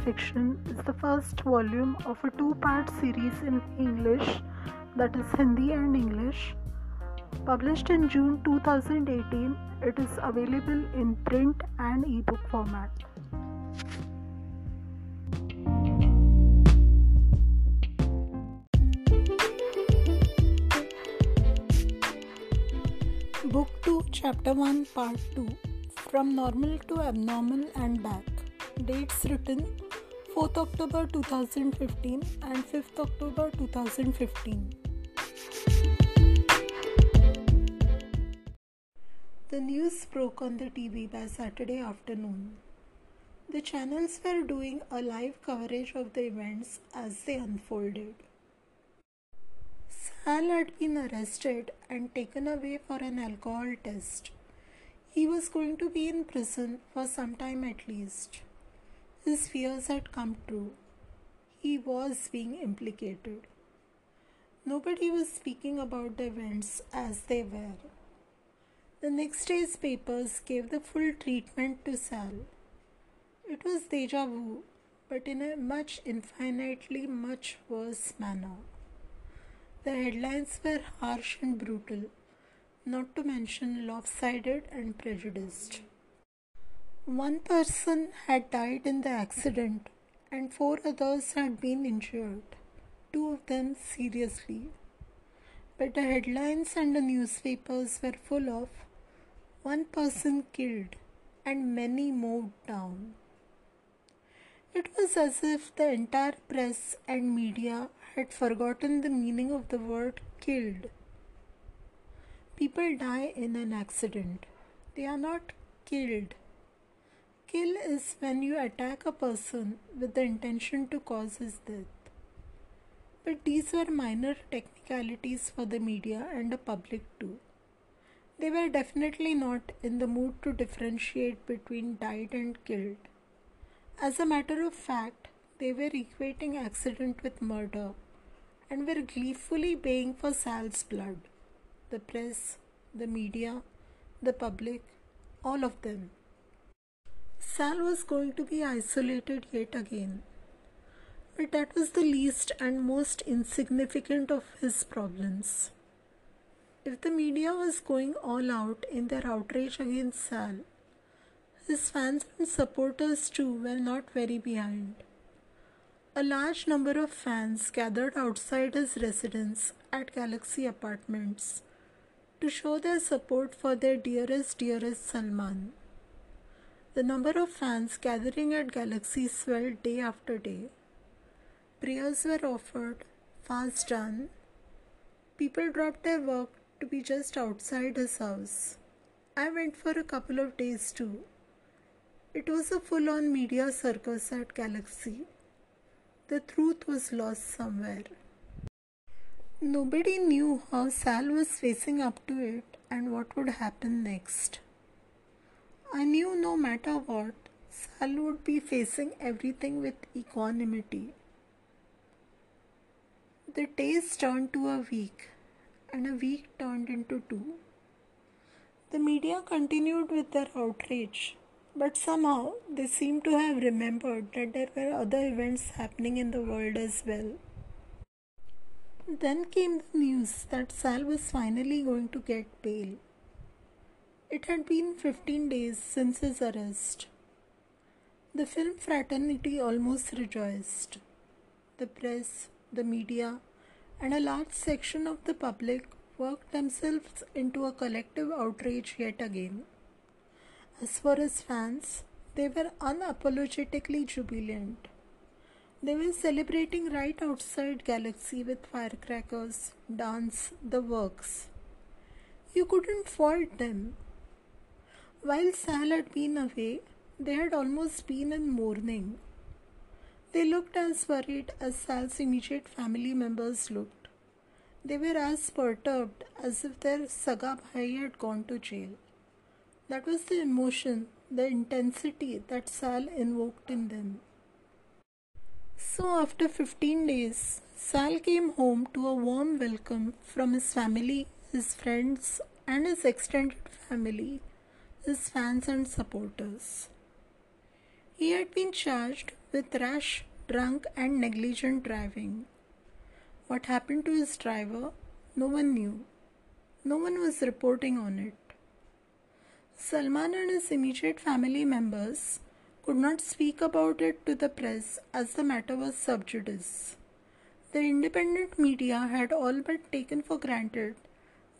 One 95% Fiction is the first volume of a two part series in English, that is Hindi and English. Published in June 2018, it is available in print and ebook format. Book 2, Chapter 1, Part 2 From Normal to Abnormal and Back. Dates written 4th October 2015 and 5th October 2015. The news broke on the TV by Saturday afternoon. The channels were doing a live coverage of the events as they unfolded. Sal had been arrested and taken away for an alcohol test. He was going to be in prison for some time at least. His fears had come true. He was being implicated. Nobody was speaking about the events as they were. The next day's papers gave the full treatment to Sal. It was deja vu, but in a much infinitely much worse manner. The headlines were harsh and brutal, not to mention lopsided and prejudiced. One person had died in the accident, and four others had been injured, two of them seriously. But the headlines and the newspapers were full of one person killed and many moved down. It was as if the entire press and media had forgotten the meaning of the word killed. People die in an accident, they are not killed. Kill is when you attack a person with the intention to cause his death. But these were minor technicalities for the media and the public too. They were definitely not in the mood to differentiate between died and killed. As a matter of fact, they were equating accident with murder and were gleefully baying for Sal's blood. The press, the media, the public, all of them. Sal was going to be isolated yet again. But that was the least and most insignificant of his problems. If the media was going all out in their outrage against Sal, his fans and supporters too were not very behind. A large number of fans gathered outside his residence at Galaxy Apartments to show their support for their dearest, dearest Salman. The number of fans gathering at Galaxy swelled day after day. Prayers were offered, fast done. People dropped their work to be just outside his house. I went for a couple of days too. It was a full on media circus at Galaxy. The truth was lost somewhere. Nobody knew how Sal was facing up to it and what would happen next. I knew no matter what, Sal would be facing everything with equanimity. The days turned to a week, and a week turned into two. The media continued with their outrage but somehow they seemed to have remembered that there were other events happening in the world as well. Then came the news that Sal was finally going to get bail. It had been 15 days since his arrest. The film fraternity almost rejoiced. The press, the media, and a large section of the public worked themselves into a collective outrage yet again. As for his fans, they were unapologetically jubilant. They were celebrating right outside Galaxy with firecrackers, dance, the works. You couldn't fault them. While Sal had been away, they had almost been in mourning. They looked as worried as Sal's immediate family members looked. They were as perturbed as if their Saga Bhai had gone to jail. That was the emotion, the intensity that Sal invoked in them. So, after 15 days, Sal came home to a warm welcome from his family, his friends, and his extended family, his fans and supporters. He had been charged with rash, drunk, and negligent driving. What happened to his driver? No one knew. No one was reporting on it. Salman and his immediate family members could not speak about it to the press as the matter was sub judice. The independent media had all but taken for granted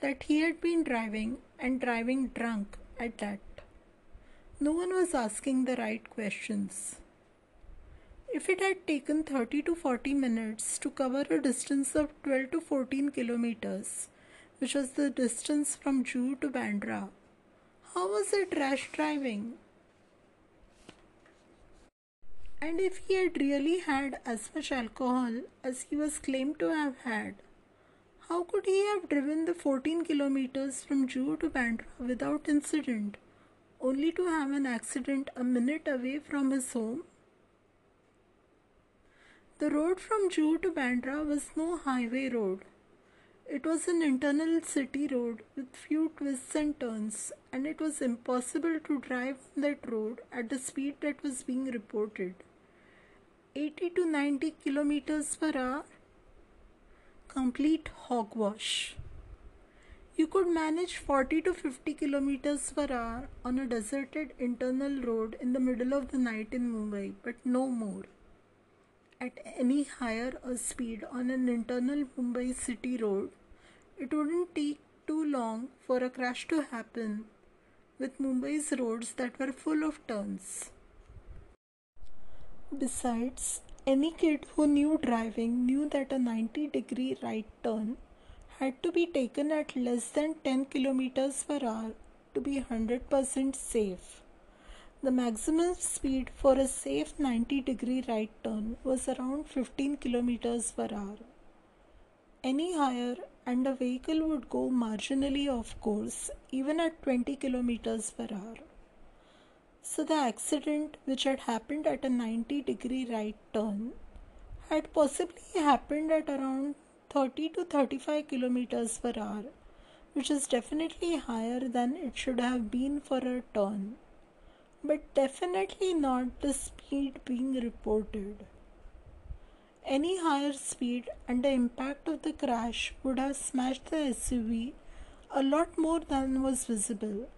that he had been driving and driving drunk at that. No one was asking the right questions. If it had taken 30 to 40 minutes to cover a distance of 12 to 14 kilometers, which was the distance from Juhu to Bandra, how was it rash driving? And if he had really had as much alcohol as he was claimed to have had, how could he have driven the 14 kilometers from Juhu to Bandra without incident, only to have an accident a minute away from his home? The road from Juhu to Bandra was no highway road. It was an internal city road with few twists and turns, and it was impossible to drive that road at the speed that was being reported. 80 to 90 kilometers per hour. Complete hogwash. You could manage 40 to 50 kilometers per hour on a deserted internal road in the middle of the night in Mumbai, but no more. At any higher a speed on an internal Mumbai city road, it wouldn't take too long for a crash to happen with Mumbai's roads that were full of turns. Besides, any kid who knew driving knew that a 90 degree right turn had to be taken at less than 10 kilometers per hour to be 100% safe. The maximum speed for a safe 90 degree right turn was around 15 kilometers per hour. Any higher and a vehicle would go marginally off course even at 20 kilometers per hour. So the accident, which had happened at a 90 degree right turn, had possibly happened at around 30 to 35 kilometers per hour, which is definitely higher than it should have been for a turn, but definitely not the speed being reported. Any higher speed and the impact of the crash would have smashed the SUV a lot more than was visible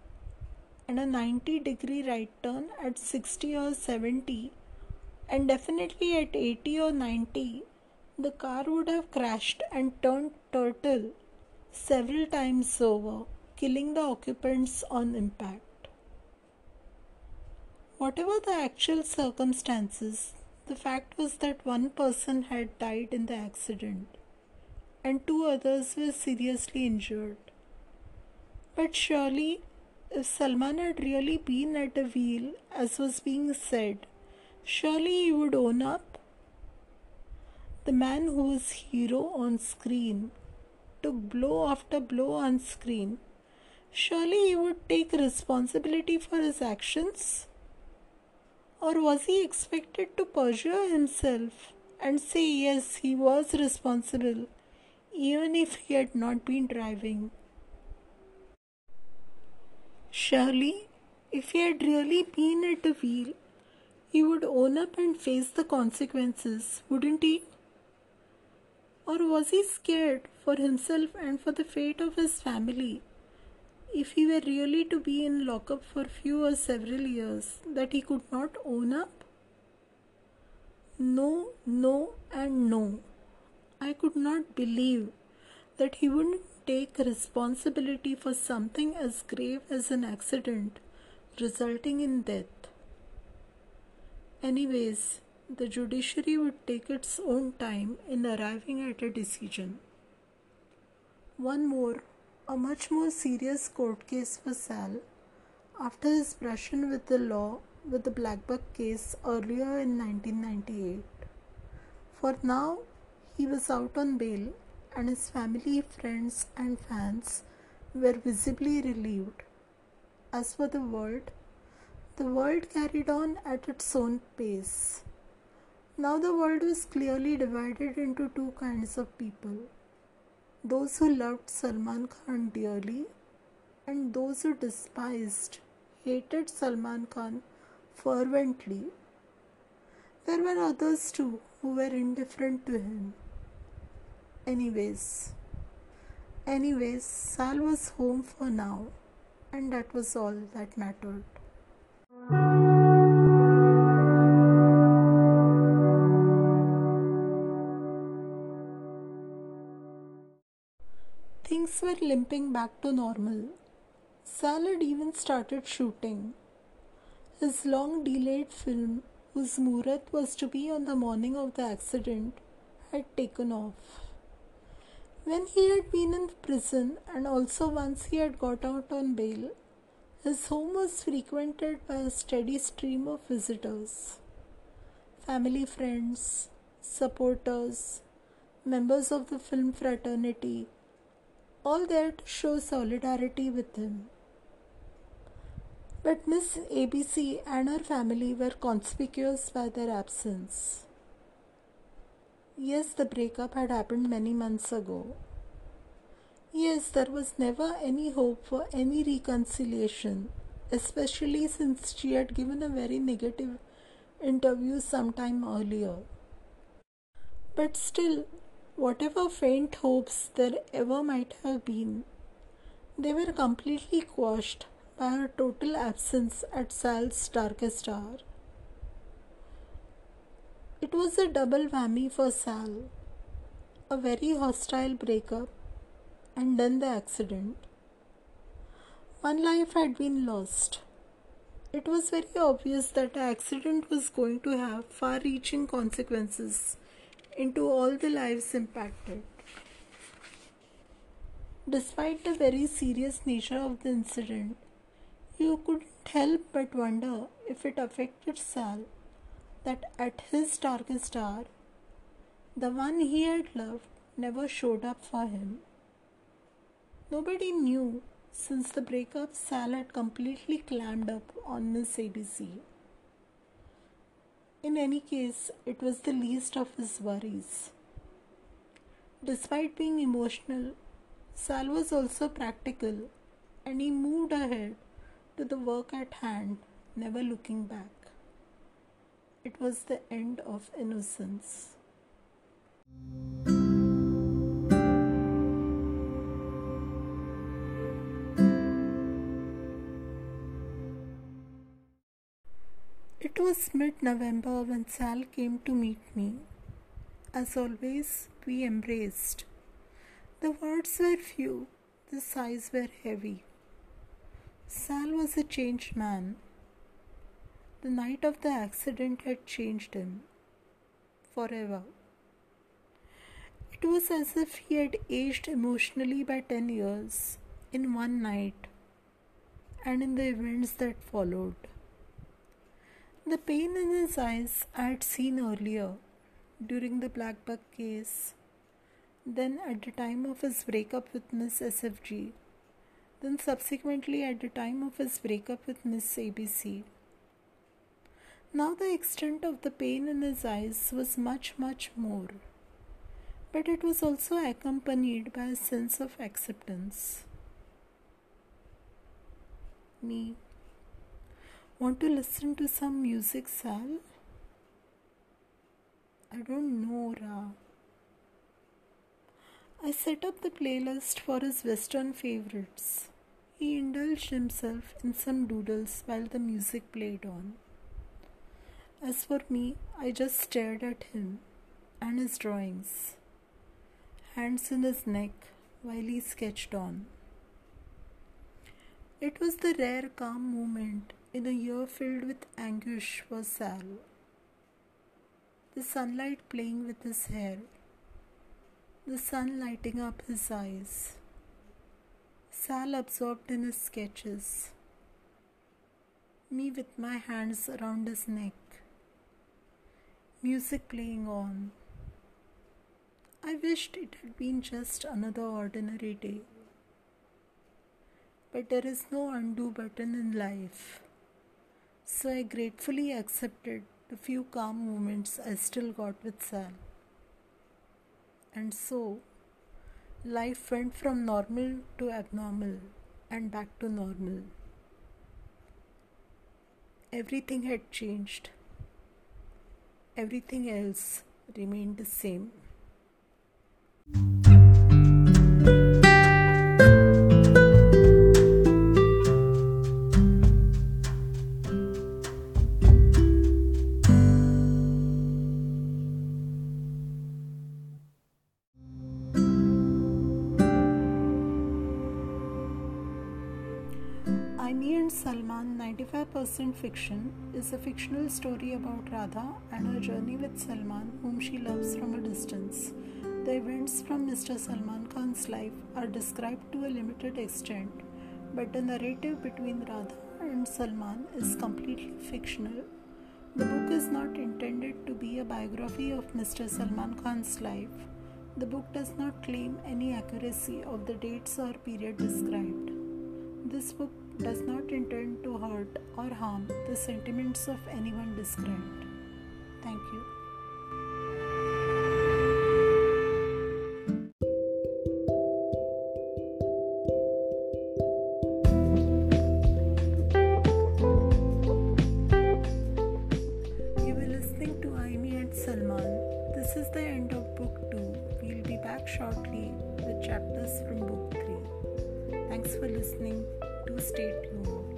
and a 90 degree right turn at 60 or 70 and definitely at 80 or 90 the car would have crashed and turned turtle several times over killing the occupants on impact. Whatever the actual circumstances the fact was that one person had died in the accident and two others were seriously injured. But surely if Salman had really been at the wheel, as was being said, surely he would own up. The man who was hero on screen took blow after blow on screen. Surely he would take responsibility for his actions? Or was he expected to perjure himself and say yes, he was responsible, even if he had not been driving? Surely, if he had really been at the wheel, he would own up and face the consequences, wouldn't he? Or was he scared for himself and for the fate of his family? If he were really to be in lockup for few or several years, that he could not own up? No, no, and no. I could not believe that he wouldn't take responsibility for something as grave as an accident resulting in death. Anyways, the judiciary would take its own time in arriving at a decision. One more, a much more serious court case for Sal after his brushing with the law with the Blackbuck case earlier in 1998. For now, he was out on bail and his family, friends, and fans were visibly relieved. As for the world, the world carried on at its own pace. Now the world was clearly divided into two kinds of people those who loved Salman Khan dearly, and those who despised, hated Salman Khan fervently There were others too who were indifferent to him. Anyways, anyways, Sal was home for now, and that was all that mattered. Things were limping back to normal. Sal had even started shooting. His long delayed film, whose muhurat was to be on the morning of the accident, had taken off. When he had been in prison and also once he had got out on bail, his home was frequented by a steady stream of visitors family, friends, supporters, members of the film fraternity, all there to show solidarity with him. But Miss ABC and her family were conspicuous by their absence. Yes, the breakup had happened many months ago. Yes, there was never any hope for any reconciliation, especially since she had given a very negative interview sometime earlier. But still, whatever faint hopes there ever might have been, they were completely quashed by her total absence at Sal's darkest hour. It was a double whammy for Sal a very hostile breakup and then the accident. One life had been lost. It was very obvious that the accident was going to have far reaching consequences into all the lives impacted. Despite the very serious nature of the incident, you couldn't help but wonder if it affected Sal that at his darkest hour, the one he had loved never showed up for him. Nobody knew since the breakup Sal had completely clammed up on Miss ABC. In any case, it was the least of his worries. Despite being emotional, Sal was also practical and he moved ahead to the work at hand, never looking back. It was the end of innocence. It was mid November when Sal came to meet me. As always, we embraced. The words were few, the sighs were heavy. Sal was a changed man. The night of the accident had changed him forever. It was as if he had aged emotionally by 10 years in one night and in the events that followed. The pain in his eyes I had seen earlier during the Black Buck case, then at the time of his breakup with Miss SFG then subsequently at the time of his breakup with Miss ABC. Now the extent of the pain in his eyes was much, much more, but it was also accompanied by a sense of acceptance. Me. Want to listen to some music, Sal? I don't know, Ra. I set up the playlist for his Western favorites. He indulged himself in some doodles while the music played on. As for me, I just stared at him and his drawings, hands in his neck while he sketched on. It was the rare calm moment in a year filled with anguish for Sal. The sunlight playing with his hair, the sun lighting up his eyes Sal absorbed in his sketches, me with my hands around his neck, music playing on. I wished it had been just another ordinary day. But there is no undo button in life. So I gratefully accepted the few calm moments I still got with Sal. And so, life went from normal to abnormal and back to normal. Everything had changed. Everything else remained the same. And Salman 95% Fiction is a fictional story about Radha and her journey with Salman, whom she loves from a distance. The events from Mr. Salman Khan's life are described to a limited extent, but the narrative between Radha and Salman is completely fictional. The book is not intended to be a biography of Mr. Salman Khan's life. The book does not claim any accuracy of the dates or period described. This book does not intend to hurt or harm the sentiments of anyone described. Thank you. You listening to and Salman. This is the end of book 2. We'll be back shortly with chapters from book 3. Thanks for listening. Do stay tuned.